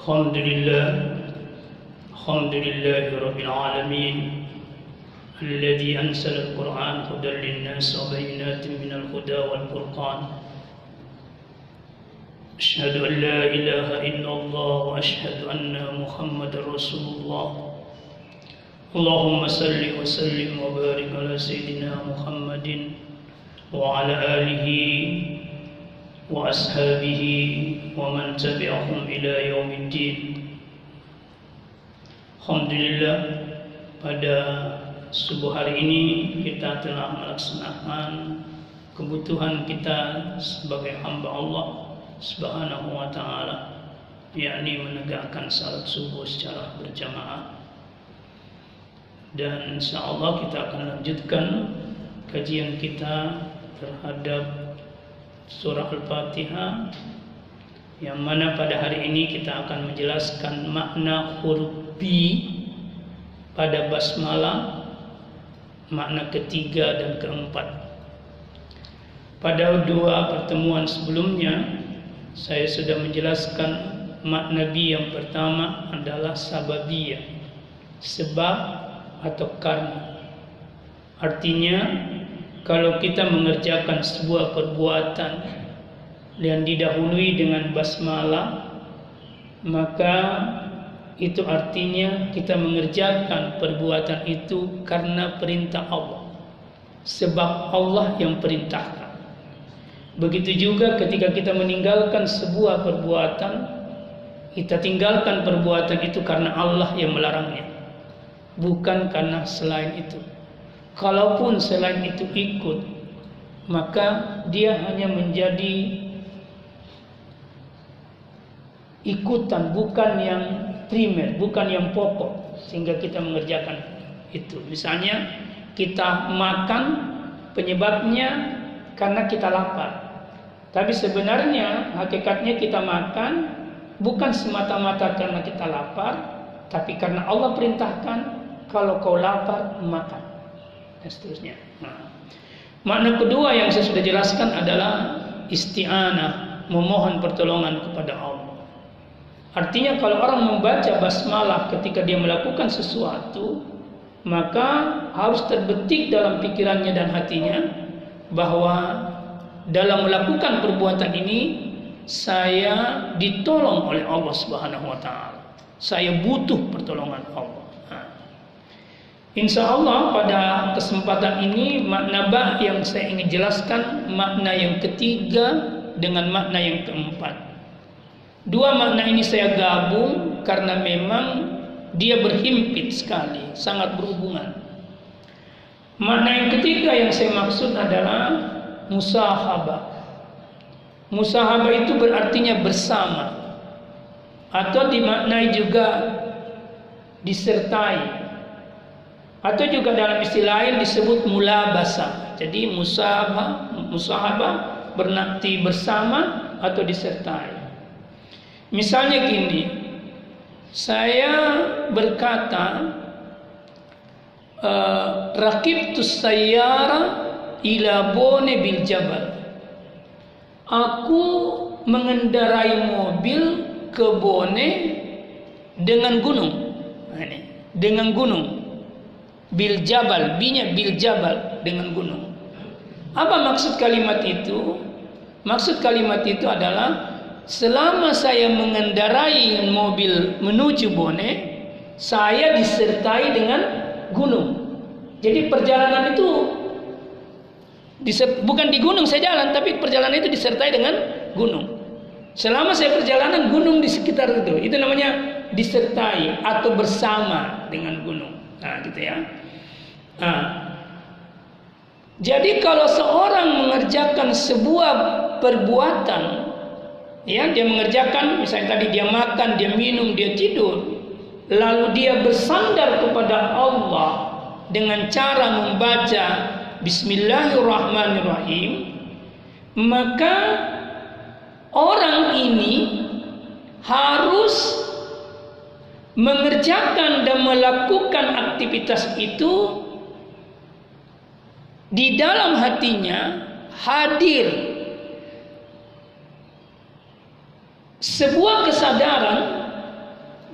الحمد لله الحمد لله رب العالمين الذي أنزل القرآن هدى للناس وبينات من الهدى والفرقان. أشهد أن لا إله إلا الله وأشهد أن محمد رسول الله. اللهم صل وسلم وبارك على سيدنا محمد وعلى آله وأصحابه ومن تبعهم إلى يوم الدين Alhamdulillah pada subuh hari ini kita telah melaksanakan kebutuhan kita sebagai hamba Allah Subhanahu wa taala yakni menegakkan salat subuh secara berjamaah dan insyaallah kita akan lanjutkan kajian kita terhadap surah Al-Fatihah yang mana pada hari ini kita akan menjelaskan makna huruf B pada basmalah makna ketiga dan keempat. Pada dua pertemuan sebelumnya saya sudah menjelaskan makna B yang pertama adalah sababiyah sebab atau karena artinya kalau kita mengerjakan sebuah perbuatan yang didahului dengan basmalah maka itu artinya kita mengerjakan perbuatan itu karena perintah Allah. Sebab Allah yang perintahkan. Begitu juga ketika kita meninggalkan sebuah perbuatan kita tinggalkan perbuatan itu karena Allah yang melarangnya bukan karena selain itu kalaupun selain itu ikut maka dia hanya menjadi ikutan bukan yang primer, bukan yang pokok sehingga kita mengerjakan itu. Misalnya kita makan penyebabnya karena kita lapar. Tapi sebenarnya hakikatnya kita makan bukan semata-mata karena kita lapar, tapi karena Allah perintahkan kalau kau lapar makan dan seterusnya. Nah, makna kedua yang saya sudah jelaskan adalah isti'anah, memohon pertolongan kepada Allah. Artinya kalau orang membaca basmalah ketika dia melakukan sesuatu, maka harus terbetik dalam pikirannya dan hatinya bahwa dalam melakukan perbuatan ini saya ditolong oleh Allah Subhanahu wa taala. Saya butuh pertolongan Allah. Insya Allah pada kesempatan ini makna ba yang saya ingin jelaskan makna yang ketiga dengan makna yang keempat. Dua makna ini saya gabung karena memang dia berhimpit sekali, sangat berhubungan. Makna yang ketiga yang saya maksud adalah musahabah. Musahabah itu berartinya bersama atau dimaknai juga disertai atau juga dalam istilah lain disebut mulabasa. Jadi musahabah, musahabah bernarti bersama atau disertai. Misalnya gini, saya berkata, uh, rakibtu sayyara ila bone bil jabal. Aku mengendarai mobil ke Bone dengan gunung. Dengan gunung. Bil jabal, binya bil jabal dengan gunung. Apa maksud kalimat itu? Maksud kalimat itu adalah selama saya mengendarai mobil menuju Bone, saya disertai dengan gunung. Jadi perjalanan itu bukan di gunung saya jalan, tapi perjalanan itu disertai dengan gunung. Selama saya perjalanan gunung di sekitar itu, itu namanya disertai atau bersama dengan gunung. Nah, gitu ya. Nah, jadi kalau seorang mengerjakan sebuah perbuatan ya dia mengerjakan misalnya tadi dia makan dia minum dia tidur lalu dia bersandar kepada Allah dengan cara membaca Bismillahirrahmanirrahim maka orang ini harus mengerjakan dan melakukan aktivitas itu di dalam hatinya hadir sebuah kesadaran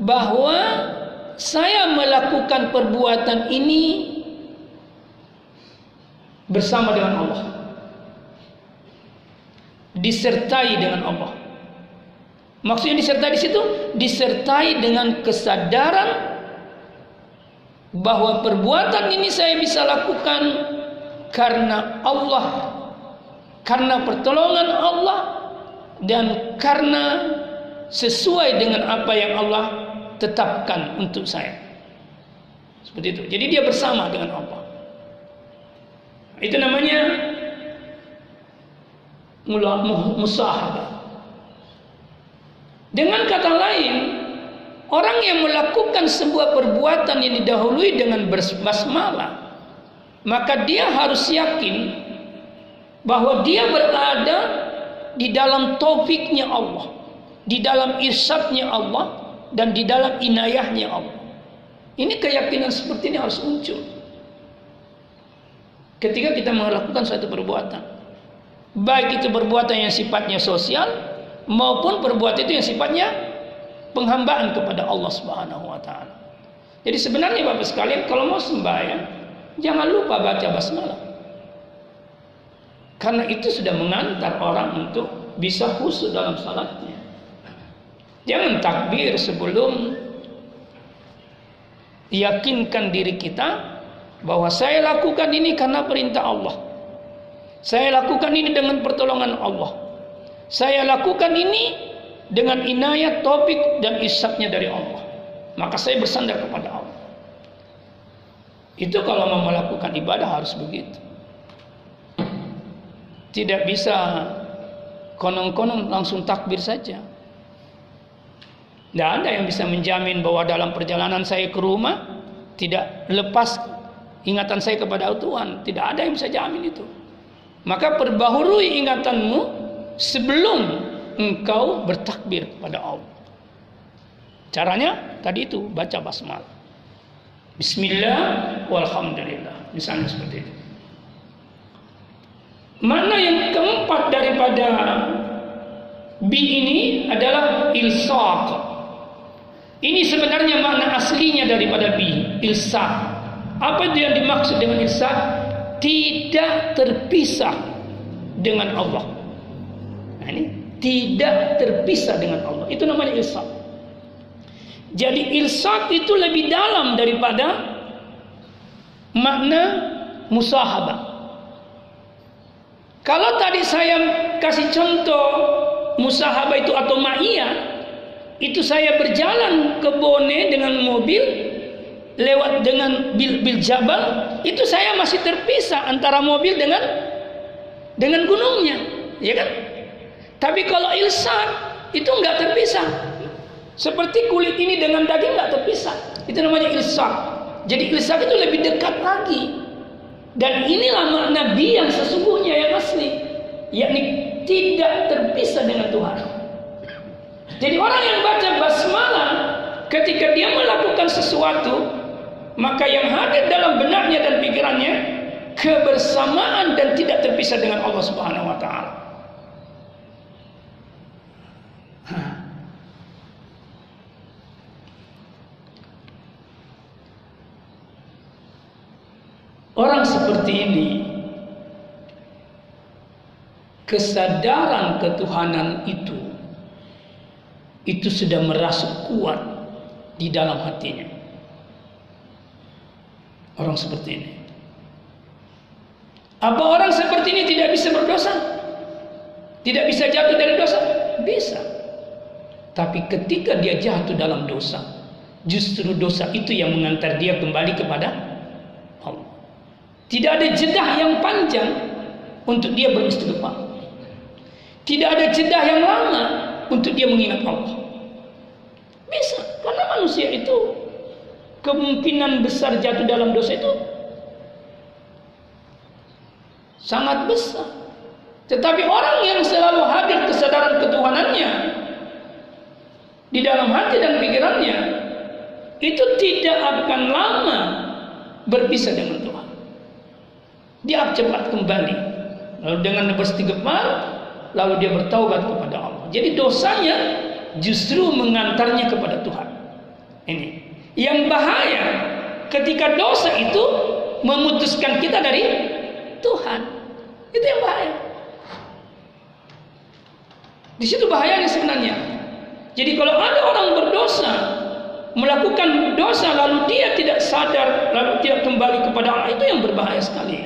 bahwa saya melakukan perbuatan ini bersama dengan Allah. Disertai dengan Allah. Maksudnya disertai di situ disertai dengan kesadaran bahwa perbuatan ini saya bisa lakukan karena Allah, karena pertolongan Allah dan karena sesuai dengan apa yang Allah tetapkan untuk saya. Seperti itu. Jadi dia bersama dengan Allah. Itu namanya musahabah. Dengan kata lain, orang yang melakukan sebuah perbuatan yang didahului dengan basmalah, maka dia harus yakin bahwa dia berada di dalam taufiknya Allah, di dalam irsyadnya Allah, dan di dalam inayahnya Allah. Ini keyakinan seperti ini harus muncul. Ketika kita melakukan suatu perbuatan, baik itu perbuatan yang sifatnya sosial maupun perbuatan itu yang sifatnya penghambaan kepada Allah Subhanahu wa taala. Jadi sebenarnya Bapak sekalian kalau mau sembahyang jangan lupa baca basmalah. Karena itu sudah mengantar orang untuk bisa khusus dalam salatnya. Jangan takbir sebelum yakinkan diri kita bahwa saya lakukan ini karena perintah Allah. Saya lakukan ini dengan pertolongan Allah. Saya lakukan ini dengan inayat topik dan isapnya dari Allah. Maka saya bersandar kepada Allah. Itu kalau mau melakukan ibadah harus begitu. Tidak bisa konon-konon langsung takbir saja. Tidak ada yang bisa menjamin bahwa dalam perjalanan saya ke rumah tidak lepas ingatan saya kepada Tuhan. Tidak ada yang bisa jamin itu. Maka perbaharui ingatanmu sebelum engkau bertakbir kepada Allah. Caranya tadi itu baca basmalah. Bismillah walhamdulillah. Misalnya seperti itu. Mana yang keempat daripada bi ini adalah ilsaq. Ini sebenarnya makna aslinya daripada bi, ilsaq. Apa yang dimaksud dengan ilsaq? Tidak terpisah dengan Allah. Nah, ini tidak terpisah dengan Allah. Itu namanya ilsaq. Jadi ilsaq itu lebih dalam daripada makna musahabah. Kalau tadi saya kasih contoh musahabah itu atau ma'iyah, itu saya berjalan ke Bone dengan mobil lewat dengan bil, bil jabal, itu saya masih terpisah antara mobil dengan dengan gunungnya, ya kan? Tapi kalau ilsak itu nggak terpisah. Seperti kulit ini dengan daging nggak terpisah. Itu namanya ilsak. Jadi ilsak itu lebih dekat lagi. Dan inilah makna bi yang sesungguhnya yang asli, yakni tidak terpisah dengan Tuhan. Jadi orang yang baca basmalah ketika dia melakukan sesuatu, maka yang hadir dalam benaknya dan pikirannya kebersamaan dan tidak terpisah dengan Allah Subhanahu wa taala. Orang seperti ini kesadaran ketuhanan itu itu sudah merasuk kuat di dalam hatinya. Orang seperti ini. Apa orang seperti ini tidak bisa berdosa? Tidak bisa jatuh dari dosa? Bisa. Tapi ketika dia jatuh dalam dosa, justru dosa itu yang mengantar dia kembali kepada tidak ada jedah yang panjang untuk dia beristighfar. Tidak ada jedah yang lama untuk dia mengingat Allah. Bisa, karena manusia itu kemungkinan besar jatuh dalam dosa itu sangat besar. Tetapi orang yang selalu hadir kesadaran ketuhanannya di dalam hati dan pikirannya itu tidak akan lama berpisah dengan Tuhan dia cepat kembali lalu dengan beristighfar lalu dia bertaubat kepada Allah jadi dosanya justru mengantarnya kepada Tuhan Ini yang bahaya ketika dosa itu memutuskan kita dari Tuhan. Itu yang bahaya. Di situ bahayanya sebenarnya. Jadi kalau ada orang berdosa melakukan dosa lalu dia tidak sadar lalu tidak kembali kepada Allah itu yang berbahaya sekali.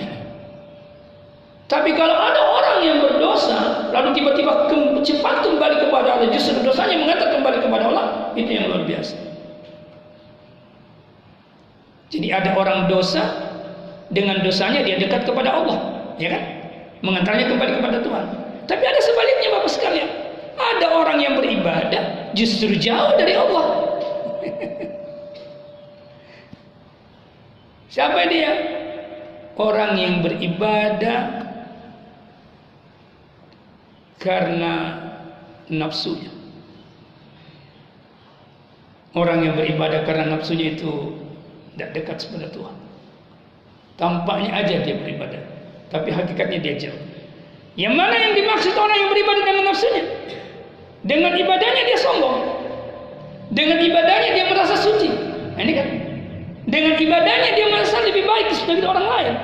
Tapi kalau ada orang yang berdosa lalu tiba-tiba cepat kembali kepada Allah justru dosanya mengantar kembali kepada Allah itu yang luar biasa. Jadi ada orang dosa dengan dosanya dia dekat kepada Allah, ya kan? Mengantarnya kembali kepada Tuhan. Tapi ada sebaliknya Bapak sekalian. Ada orang yang beribadah justru jauh dari Allah. Siapa dia? Orang yang beribadah karena nafsunya. Orang yang beribadah karena nafsunya itu tidak dekat kepada Tuhan. Tampaknya aja dia beribadah, tapi hakikatnya dia jauh. Yang mana yang dimaksud orang yang beribadah dengan nafsunya? Dengan ibadahnya dia sombong. Dengan ibadahnya dia merasa suci. Nah, ini kan. Dengan ibadahnya dia merasa lebih baik dari orang lain.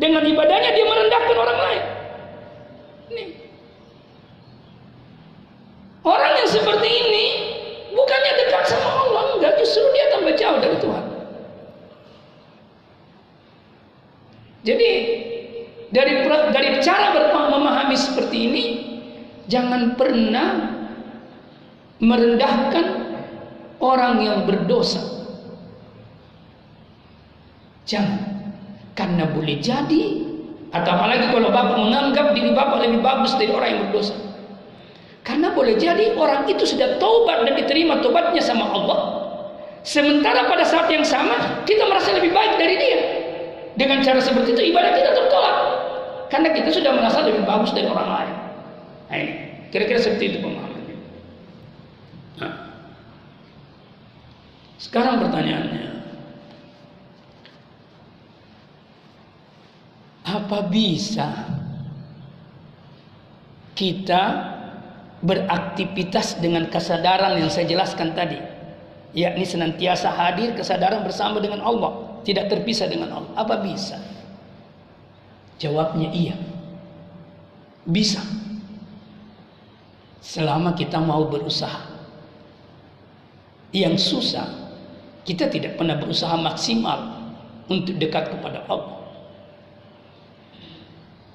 Dengan ibadahnya dia merendahkan orang lain. Ini. Orang yang seperti ini bukannya dekat sama Allah, enggak justru dia tambah jauh dari Tuhan. Jadi dari dari cara memahami seperti ini jangan pernah merendahkan orang yang berdosa. Jangan. Karena boleh jadi atau apalagi kalau bapak menganggap diri bapak lebih bagus dari orang yang berdosa. Karena boleh jadi orang itu sudah taubat dan diterima tobatnya sama Allah. Sementara pada saat yang sama kita merasa lebih baik dari dia. Dengan cara seperti itu ibadah kita tertolak. Karena kita sudah merasa lebih bagus dari orang lain. Nah kira-kira seperti itu pemahamannya. Nah. Sekarang pertanyaannya, apa bisa kita beraktivitas dengan kesadaran yang saya jelaskan tadi yakni senantiasa hadir kesadaran bersama dengan Allah tidak terpisah dengan Allah. Apa bisa? Jawabnya iya. Bisa. Selama kita mau berusaha. Yang susah kita tidak pernah berusaha maksimal untuk dekat kepada Allah.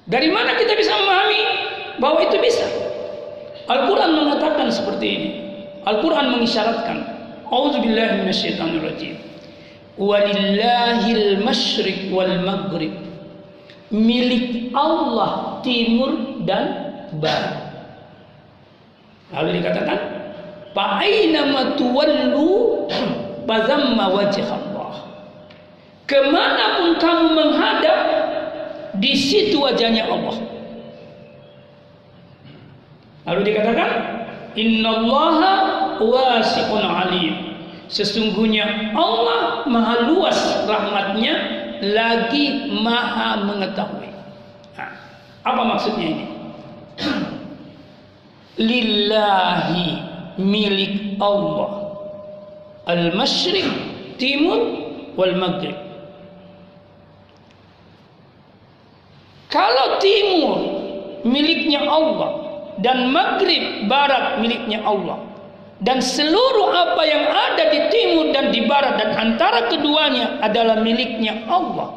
Dari mana kita bisa memahami bahwa itu bisa Al-Quran mengatakan seperti ini Al-Quran mengisyaratkan A'udzubillahi minasyaitonirrajim Walillahil masyriq wal maghrib milik Allah timur dan barat. Lalu dikatakan, "Fa'ainama tuwallu bazamma wajh Allah." Ke mana pun kamu menghadap, di situ wajahnya Allah. Lalu dikatakan, "Innallaha wasi'un alim." Sesungguhnya Allah maha luas rahmatnya lagi maha mengetahui. Nah, apa maksudnya ini? Lillahi milik Allah al-masyriq timur wal maghrib. Kalau timur miliknya Allah dan maghrib barat miliknya Allah dan seluruh apa yang ada di timur dan di barat dan antara keduanya adalah miliknya Allah.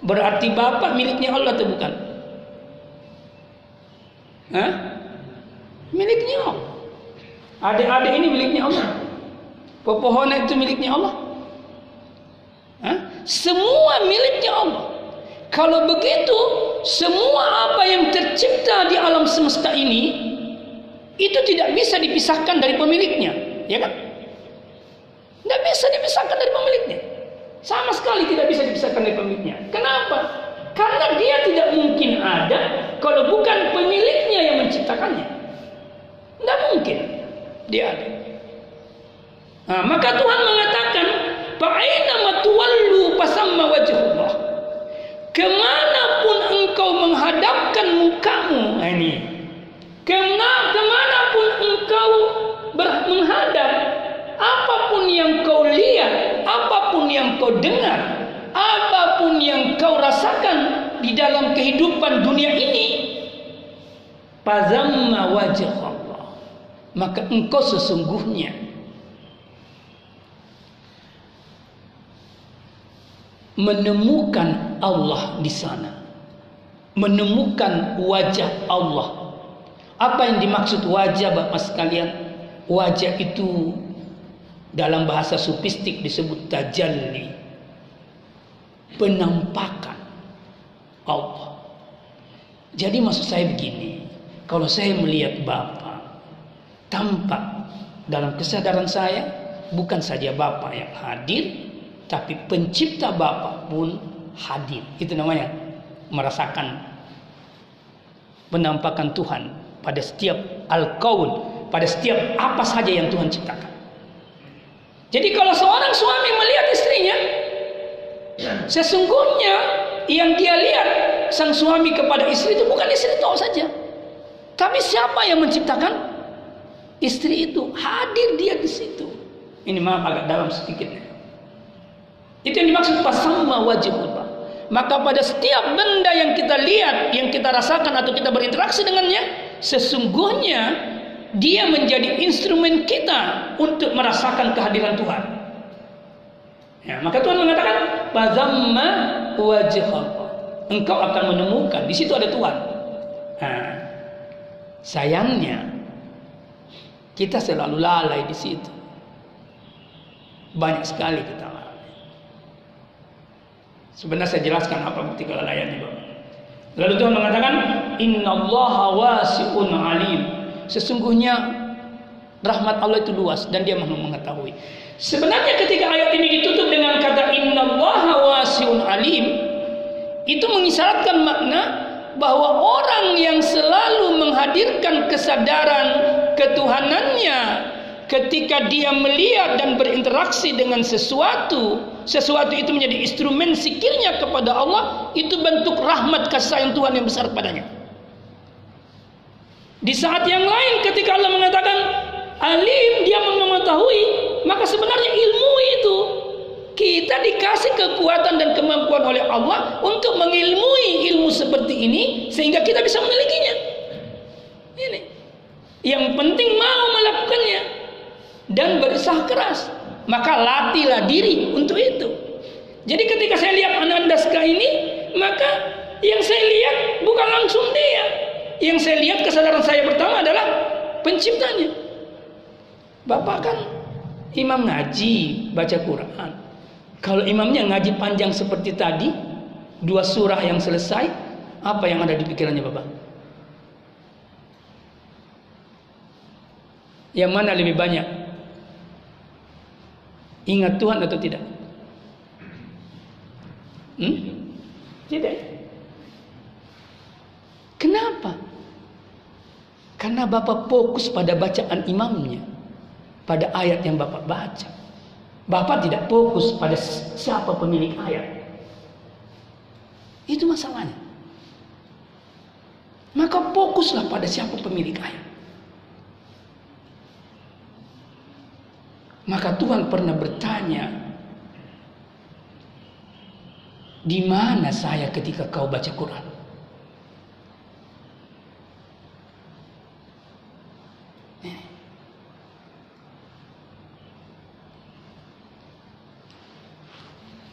Berarti bapak miliknya Allah atau bukan? Hah? Miliknya Allah. Adik-adik ini miliknya Allah. Pepohonan itu miliknya Allah. Hah? Semua miliknya Allah. Kalau begitu, semua apa yang tercipta di alam semesta ini itu tidak bisa dipisahkan dari pemiliknya, ya kan? Tidak bisa dipisahkan dari pemiliknya. Sama sekali tidak bisa dipisahkan dari pemiliknya. Kenapa? Karena dia tidak mungkin ada kalau bukan pemiliknya yang menciptakannya. Tidak mungkin dia ada. Nah, maka Tuhan mengatakan, "Fa'aina matuwallu pasamma wajhullah." Ke mana pun engkau menghadapkan mukamu, nah ini. Ke mana, ke mana pun engkau menghadap apa pun yang kau lihat yang kau dengar, apa pun yang kau rasakan di dalam kehidupan dunia ini, pazamma wajah Allah. Maka engkau sesungguhnya menemukan Allah di sana. Menemukan wajah Allah. Apa yang dimaksud wajah Bapak sekalian? Wajah itu dalam bahasa sufistik disebut tajalli. Penampakan Allah. Jadi maksud saya begini, kalau saya melihat Bapak tampak dalam kesadaran saya bukan saja Bapak yang hadir, tapi pencipta Bapak pun hadir. Itu namanya merasakan penampakan Tuhan pada setiap al-kaun, pada setiap apa saja yang Tuhan ciptakan. Jadi kalau seorang suami melihat istrinya, sesungguhnya yang dia lihat sang suami kepada istri itu bukan istri itu saja. Tapi siapa yang menciptakan istri itu? Hadir dia di situ. Ini maaf agak dalam sedikit. Itu yang dimaksud pasamma wajibullah. Maka pada setiap benda yang kita lihat, yang kita rasakan atau kita berinteraksi dengannya, sesungguhnya dia menjadi instrumen kita untuk merasakan kehadiran Tuhan. Ya, maka Tuhan mengatakan, "Pazamma wajibullah. Engkau akan menemukan di situ ada Tuhan. Nah, sayangnya kita selalu lalai di situ. Banyak sekali kita Sebenarnya saya jelaskan apa bukti kelalaian itu. Lalu Tuhan mengatakan, Inna Allah wasi'un alim. Sesungguhnya rahmat Allah itu luas dan dia maha mengetahui. Sebenarnya ketika ayat ini ditutup dengan kata Inna Allah wasi'un alim, itu mengisyaratkan makna bahwa orang yang selalu menghadirkan kesadaran ketuhanannya ketika dia melihat dan berinteraksi dengan sesuatu, sesuatu itu menjadi instrumen sikirnya kepada Allah, itu bentuk rahmat kasih sayang Tuhan yang besar padanya. Di saat yang lain ketika Allah mengatakan alim dia mengetahui, maka sebenarnya ilmu itu kita dikasih kekuatan dan kemampuan oleh Allah untuk mengilmui ilmu seperti ini sehingga kita bisa memilikinya. Ini. Yang penting mau melakukannya dan berusaha keras. Maka latihlah diri untuk itu. Jadi ketika saya lihat Ananda Ska ini, maka yang saya lihat bukan langsung dia. Yang saya lihat kesadaran saya pertama adalah penciptanya. Bapak kan imam ngaji, baca Quran. Kalau imamnya ngaji panjang seperti tadi, dua surah yang selesai, apa yang ada di pikirannya Bapak? Yang mana lebih banyak? Ingat Tuhan atau tidak? Hmm? Tidak. Kenapa? Karena Bapak fokus pada bacaan imamnya. Pada ayat yang Bapak baca. Bapak tidak fokus pada siapa pemilik ayat. Itu masalahnya. Maka fokuslah pada siapa pemilik ayat. Maka Tuhan pernah bertanya, di mana saya ketika kau baca Quran?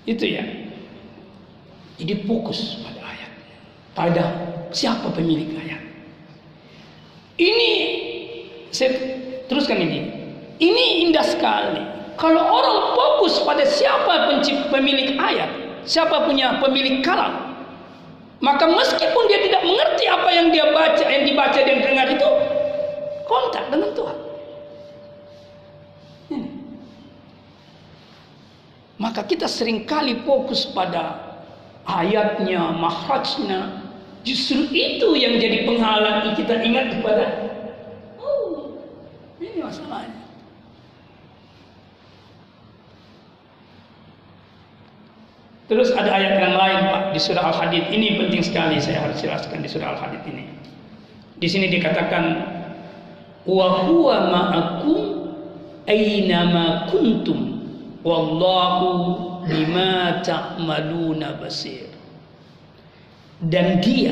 Itu ya. Jadi fokus pada ayat. Pada siapa pemilik ayat. Ini saya teruskan ini. Ini indah sekali. Kalau orang fokus pada siapa pemilik ayat, siapa punya pemilik kalam, maka meskipun dia tidak mengerti apa yang dia baca, yang dibaca dan dengar itu, kontak dengan Tuhan. Hmm. Maka kita sering kali fokus pada ayatnya, mahrajnya. Justru itu yang jadi penghalang kita ingat kepada Oh, ini masalahnya. Terus ada ayat yang lain Pak di surah Al-Hadid. Ini penting sekali saya harus jelaskan di surah Al-Hadid ini. Di sini dikatakan wa huwa ma'akum aina ma kuntum wallahu bima ta'maluna basir. Dan dia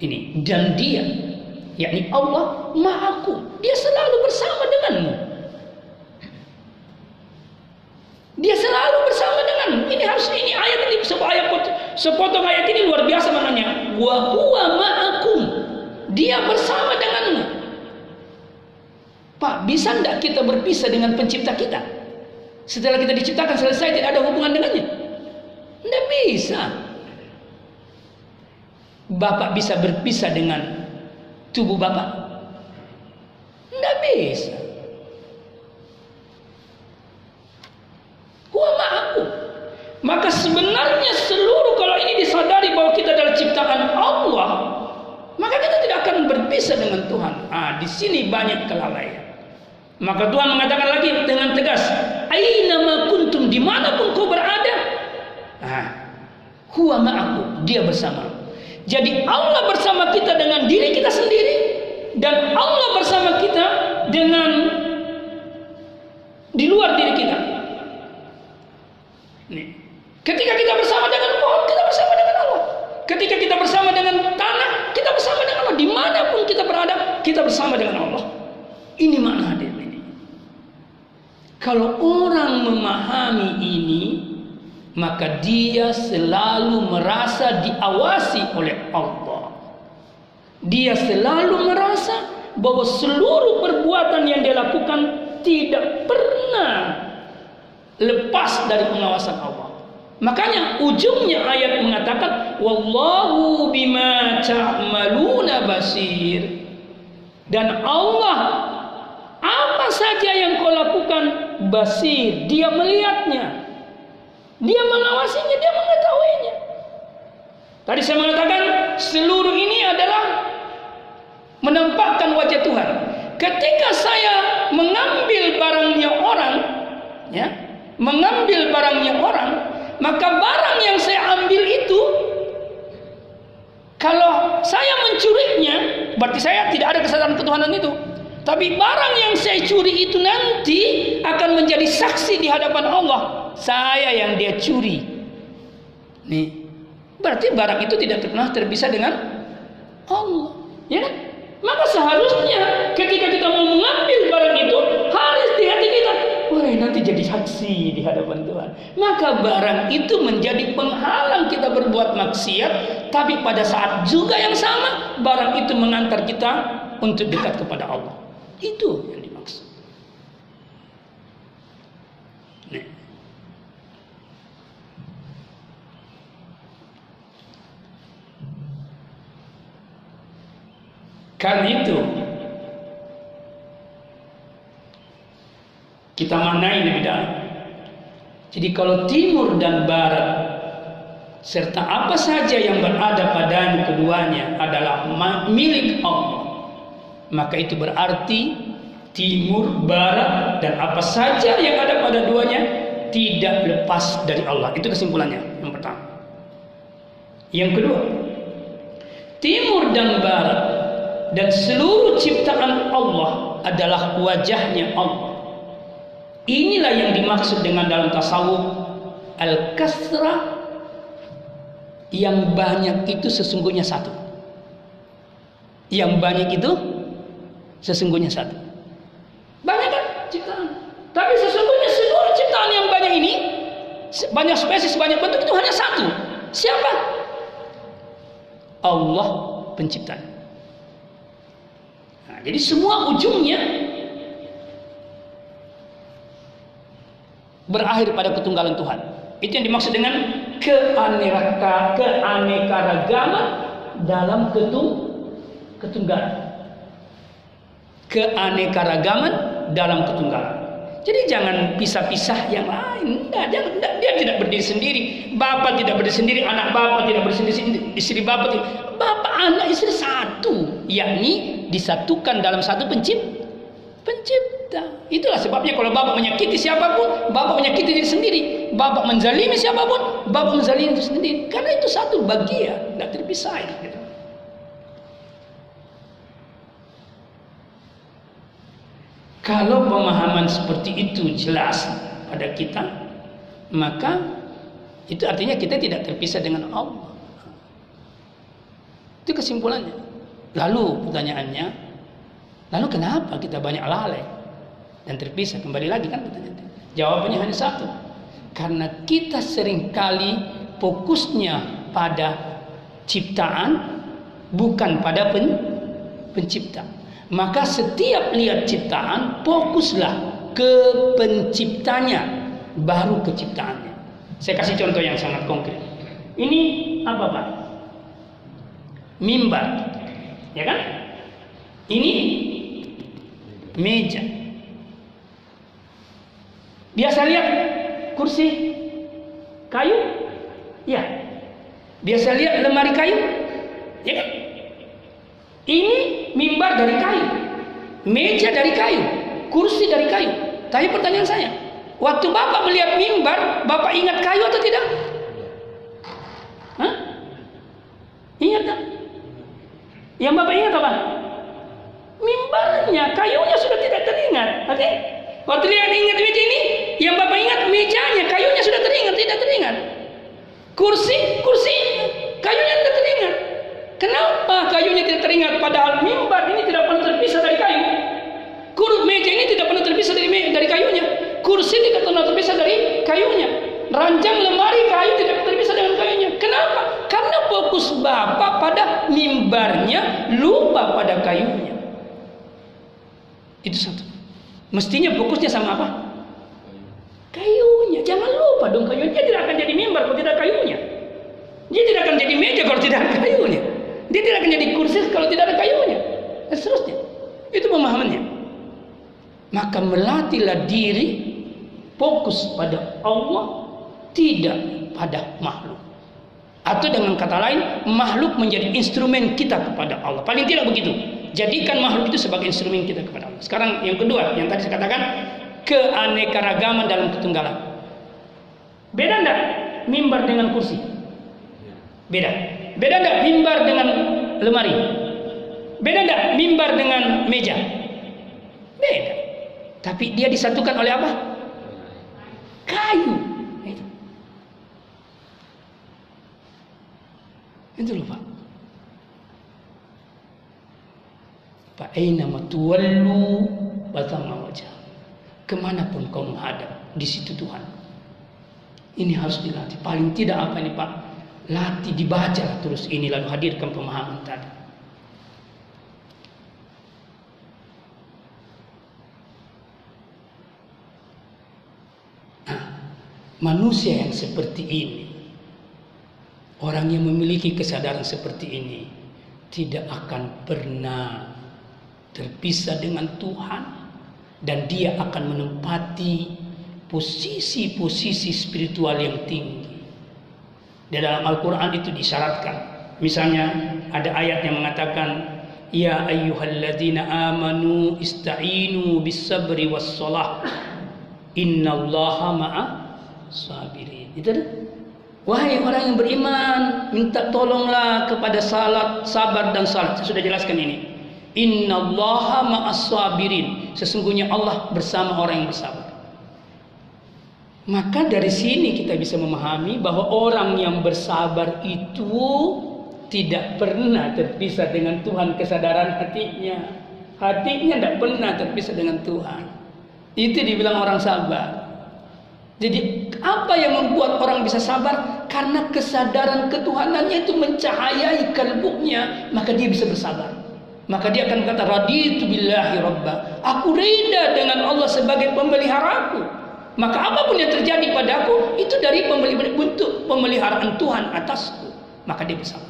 ini dan dia yakni Allah ma'akum. Dia selalu bersama denganmu. Dia selalu bersama dengan ini harus ini ayat ini sebuah ayat sepotong ayat ini luar biasa maknanya. Wa huwa ma'akum. Dia bersama denganmu. Pak, bisa tidak kita berpisah dengan pencipta kita? Setelah kita diciptakan selesai tidak ada hubungan dengannya? Tidak bisa. Bapak bisa berpisah dengan tubuh Bapak? Tidak bisa. Huwa ma'aku. Maka sebenarnya seluruh kalau ini disadari bahwa kita adalah ciptaan Allah, maka kita tidak akan berpisah dengan Tuhan. Ah, di sini banyak kelalaian. Maka Tuhan mengatakan lagi dengan tegas, "Aina ma kuntum di mana pun kau berada." Ah, huwa ma'aku, dia bersama. Jadi Allah bersama kita dengan diri kita sendiri dan Allah bersama kita dengan di luar diri kita. Nih. Ketika kita bersama dengan pohon, kita bersama dengan Allah. Ketika kita bersama dengan tanah, kita bersama dengan Allah. Di mana pun kita berada, kita bersama dengan Allah. Ini makna hadir ini. Kalau orang memahami ini, maka dia selalu merasa diawasi oleh Allah. Dia selalu merasa bahwa seluruh perbuatan yang dia lakukan tidak pernah lepas dari pengawasan Allah. Makanya ujungnya ayat mengatakan wallahu bima ta'maluna basir. Dan Allah apa saja yang kau lakukan basir, dia melihatnya. Dia mengawasinya, dia mengetahuinya. Tadi saya mengatakan seluruh ini adalah menampakkan wajah Tuhan. Ketika saya mengambil barangnya orang, ya, mengambil barangnya orang, maka barang yang saya ambil itu kalau saya mencurinya, berarti saya tidak ada kesadaran ketuhanan itu. Tapi barang yang saya curi itu nanti akan menjadi saksi di hadapan Allah. Saya yang dia curi. Nih, berarti barang itu tidak pernah terpisah dengan Allah. Ya kan? Maka seharusnya ketika kita mau mengambil barang itu Wah nanti jadi saksi di hadapan Tuhan. Maka barang itu menjadi penghalang kita berbuat maksiat. Tapi pada saat juga yang sama barang itu mengantar kita untuk dekat kepada Allah. Itu yang dimaksud. Nih. Karena itu kita maknai lebih dalam. Jadi kalau timur dan barat serta apa saja yang berada padanya keduanya adalah milik Allah, maka itu berarti timur, barat dan apa saja yang ada pada duanya tidak lepas dari Allah. Itu kesimpulannya yang pertama. Yang kedua, timur dan barat dan seluruh ciptaan Allah adalah wajahnya Allah. Inilah yang dimaksud dengan dalam tasawuf al-kasrah yang banyak itu sesungguhnya satu. Yang banyak itu sesungguhnya satu. Banyak kan ciptaan. Tapi sesungguhnya seluruh ciptaan yang banyak ini banyak spesies, banyak bentuk itu hanya satu. Siapa? Allah penciptanya. Nah, jadi semua ujungnya berakhir pada ketunggalan Tuhan. Itu yang dimaksud dengan keanekaragaman keanekaragaman dalam ketung ketunggalan. Keanekaragaman dalam ketunggalan. Jadi jangan pisah-pisah yang lain. Enggak, jangan, enggak, dia tidak berdiri sendiri. Bapak tidak berdiri sendiri, anak bapak tidak berdiri sendiri, istri bapak tidak. Bapak anak istri satu, yakni disatukan dalam satu pencipt, pencipta. Itulah sebabnya kalau bapak menyakiti siapa pun, bapak menyakiti diri sendiri. Bapak menzalimi siapa pun, bapak menzalimi diri sendiri. Karena itu satu bagian, tidak terpisah. Gitu. Kalau pemahaman seperti itu jelas pada kita, maka itu artinya kita tidak terpisah dengan Allah. Itu kesimpulannya. Lalu pertanyaannya, lalu kenapa kita banyak lalai dan terpisah? Kembali lagi kan pertanyaannya. Jawabannya hanya satu. Karena kita sering kali fokusnya pada ciptaan bukan pada pen, pencipta. Maka setiap lihat ciptaan fokuslah ke penciptanya baru ke ciptaannya. Saya kasih contoh yang sangat konkret. Ini apa Pak? Mimbar. Ya kan? Ini meja. Biasa lihat kursi kayu? Ya. Biasa lihat lemari kayu? Ya kan? Ini mimbar dari kayu. Meja dari kayu. Kursi dari kayu. Tapi pertanyaan saya, waktu Bapak melihat mimbar, Bapak ingat kayu atau tidak? Hah? Ingat tak? Yang Bapak ingat apa? Mimbarnya, kayunya sudah tidak teringat. Oke? Okay? Waktu lihat ingat meja ini, yang Bapak ingat mejanya, kayunya sudah teringat, tidak teringat. Kursi, kursi, kayunya tidak teringat. Kenapa kayunya tidak teringat? Padahal mimbar ini tidak pernah terpisah dari kayu. Kurut meja ini tidak pernah terpisah dari dari kayunya. Kursi tidak pernah terpisah dari kayunya. Ranjang lemari kayu tidak terpisah dengan kayunya. Kenapa? Karena fokus Bapak pada mimbarnya, lupa pada kayunya. Itu satu. Mestinya fokusnya sama apa? Kayunya. Jangan lupa dong kayunya. Tidak akan jadi mimbar kalau tidak kayunya. Dia tidak akan jadi meja kalau tidak ada kayunya. Dia tidak akan jadi kursi kalau tidak ada kayunya. Dan seterusnya. Itu pemahamannya. Maka melatihlah diri fokus pada Allah tidak pada makhluk. Atau dengan kata lain, makhluk menjadi instrumen kita kepada Allah. Paling tidak begitu. Jadikan makhluk itu sebagai instrumen kita kepada Allah. Sekarang yang kedua, yang tadi saya katakan, keanekaragaman dalam ketunggalan. Beda enggak mimbar dengan kursi? Beda. Beda enggak mimbar dengan lemari? Beda enggak mimbar dengan meja? Beda. Tapi dia disatukan oleh apa? Kayu. Itu. Itu. Pak Aina matuwallu batama wajah. Ke mana pun kau menghadap, di situ Tuhan. Ini harus dilatih. Paling tidak apa ini Pak? Latih dibaca terus ini lalu hadirkan pemahaman tadi. Nah, manusia yang seperti ini Orang yang memiliki kesadaran seperti ini tidak akan pernah terpisah dengan Tuhan dan dia akan menempati posisi-posisi spiritual yang tinggi. Di dalam Al-Qur'an itu disyaratkan. Misalnya ada ayat yang mengatakan Ya ayyuhalladzina amanu ista'inu bis sabri was salah innallaha ma'a sabirin. Itu ada? Wahai orang yang beriman, minta tolonglah kepada salat, sabar dan salat. Saya sudah jelaskan ini. Innallaha ma'as sabirin. Sesungguhnya Allah bersama orang yang bersabar. Maka dari sini kita bisa memahami bahwa orang yang bersabar itu tidak pernah terpisah dengan Tuhan kesadaran hatinya. Hatinya tidak pernah terpisah dengan Tuhan. Itu dibilang orang sabar. Jadi apa yang membuat orang bisa sabar? Karena kesadaran ketuhanannya itu mencahayai kalbunya, maka dia bisa bersabar. Maka dia akan kata raditu billahi rabba. Aku reda dengan Allah sebagai pemeliharaku. Maka apa pun yang terjadi padaku itu dari bentuk pemeliharaan Tuhan atasku. Maka dia bersabar.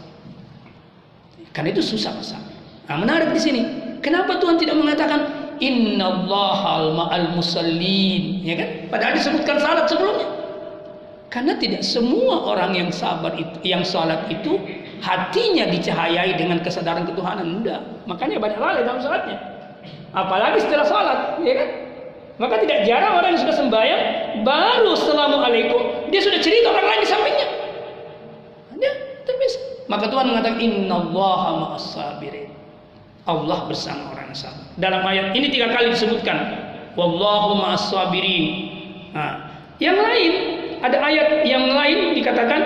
Karena itu susah bersabar. Nah, menarik di sini. Kenapa Tuhan tidak mengatakan Innallaha ma'al musallin ya kan padahal disebutkan salat sebelumnya karena tidak semua orang yang sabar itu yang salat itu hatinya dicahayai dengan kesadaran ketuhanan. Enggak. Makanya banyak lalai dalam salatnya. Apalagi setelah salat ya kan? Maka tidak jarang orang yang sudah sembahyang baru assalamualaikum dia sudah cerita orang lain di sampingnya. Dia terbiasa maka Tuhan mengatakan innallaha ma'as sabirin Allah bersama orang sabar. Dalam ayat ini tiga kali disebutkan. Wallahu ma'as sabirin. Nah, yang lain ada ayat yang lain dikatakan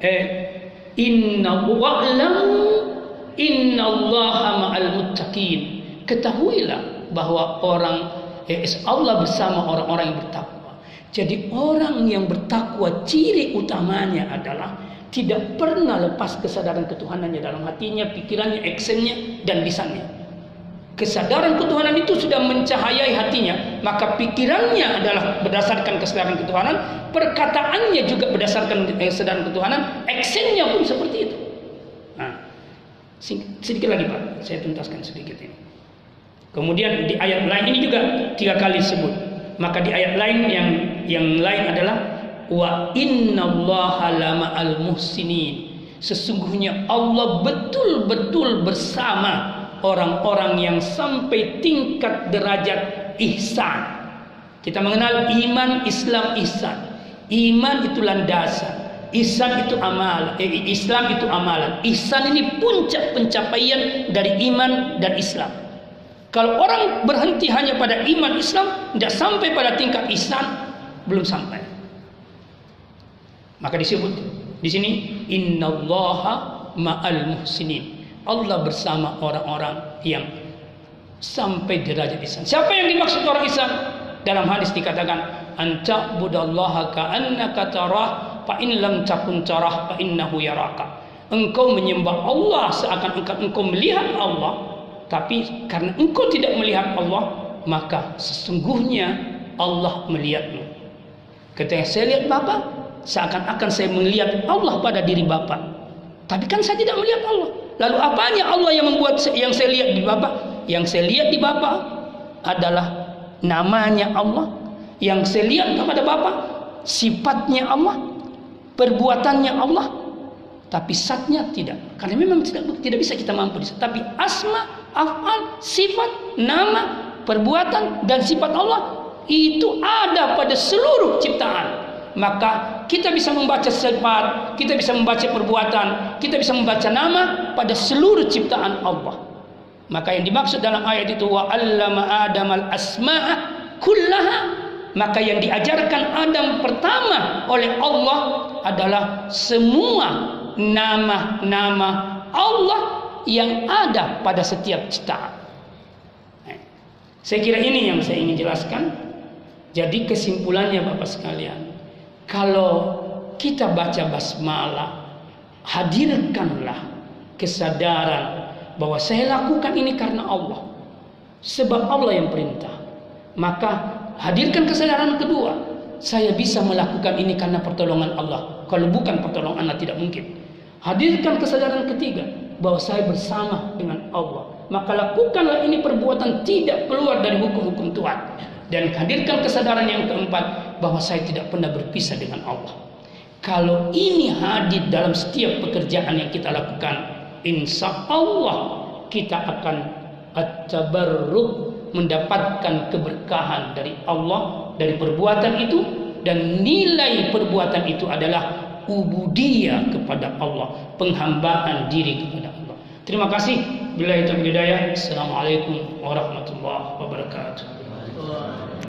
eh inna wa'lam inna allaha ma'al muttaqin ketahuilah bahwa orang eh, Allah bersama orang-orang yang bertakwa jadi orang yang bertakwa ciri utamanya adalah tidak pernah lepas kesadaran ketuhanannya dalam hatinya, pikirannya, actionnya, dan lisannya. Kesadaran ketuhanan itu sudah mencahayai hatinya, maka pikirannya adalah berdasarkan kesadaran ketuhanan, perkataannya juga berdasarkan kesadaran ketuhanan, actionnya pun seperti itu. Nah, sedikit lagi Pak, saya tuntaskan sedikit ini. Kemudian di ayat lain ini juga tiga kali disebut. Maka di ayat lain yang yang lain adalah wa innallaha al muhsinin sesungguhnya Allah betul-betul bersama orang-orang yang sampai tingkat derajat ihsan. Kita mengenal iman Islam ihsan. Iman itu landasan. Ihsan itu amal. Eh, Islam itu amalan. Ihsan ini puncak pencapaian dari iman dan Islam. Kalau orang berhenti hanya pada iman Islam tidak sampai pada tingkat ihsan belum sampai. Maka disebut di sini innallaha ma'al muhsinin. Allah bersama orang-orang yang sampai derajat ihsan. Siapa yang dimaksud orang ihsan? Dalam hadis dikatakan anta budallaha ka'annaka tarah fa in lam takun tarah fa innahu yaraka. Engkau menyembah Allah seakan engkau, engkau melihat Allah, tapi karena engkau tidak melihat Allah, maka sesungguhnya Allah melihatmu. Ketika saya lihat Bapak, seakan-akan saya melihat Allah pada diri Bapak. Tapi kan saya tidak melihat Allah. Lalu apanya Allah yang membuat yang saya lihat di Bapak? Yang saya lihat di Bapak adalah namanya Allah. Yang saya lihat kepada Bapak sifatnya Allah, perbuatannya Allah. Tapi satnya tidak. Karena memang tidak tidak bisa kita mampu. Tapi asma, afal, sifat, nama, perbuatan dan sifat Allah itu ada pada seluruh ciptaan maka kita bisa membaca sifat, kita bisa membaca perbuatan, kita bisa membaca nama pada seluruh ciptaan Allah. Maka yang dimaksud dalam ayat itu wa 'allama Adam al-asma'a kullaha maka yang diajarkan Adam pertama oleh Allah adalah semua nama-nama Allah yang ada pada setiap ciptaan. Saya kira ini yang saya ingin jelaskan. Jadi kesimpulannya Bapak sekalian, kalau kita baca basmalah, hadirkanlah kesadaran bahwa saya lakukan ini karena Allah. Sebab Allah yang perintah. Maka hadirkan kesadaran kedua. Saya bisa melakukan ini karena pertolongan Allah. Kalau bukan pertolongan Allah tidak mungkin. Hadirkan kesadaran ketiga bahwa saya bersama dengan Allah. Maka lakukanlah ini perbuatan tidak keluar dari hukum-hukum Tuhan. Dan hadirkan kesadaran yang keempat bahwa saya tidak pernah berpisah dengan Allah. Kalau ini hadir dalam setiap pekerjaan yang kita lakukan, insya Allah kita akan at-tabarruk mendapatkan keberkahan dari Allah dari perbuatan itu dan nilai perbuatan itu adalah ubudiyah kepada Allah, penghambaan diri kepada Allah. Terima kasih. Bila itu hidayah. Assalamualaikum warahmatullahi wabarakatuh.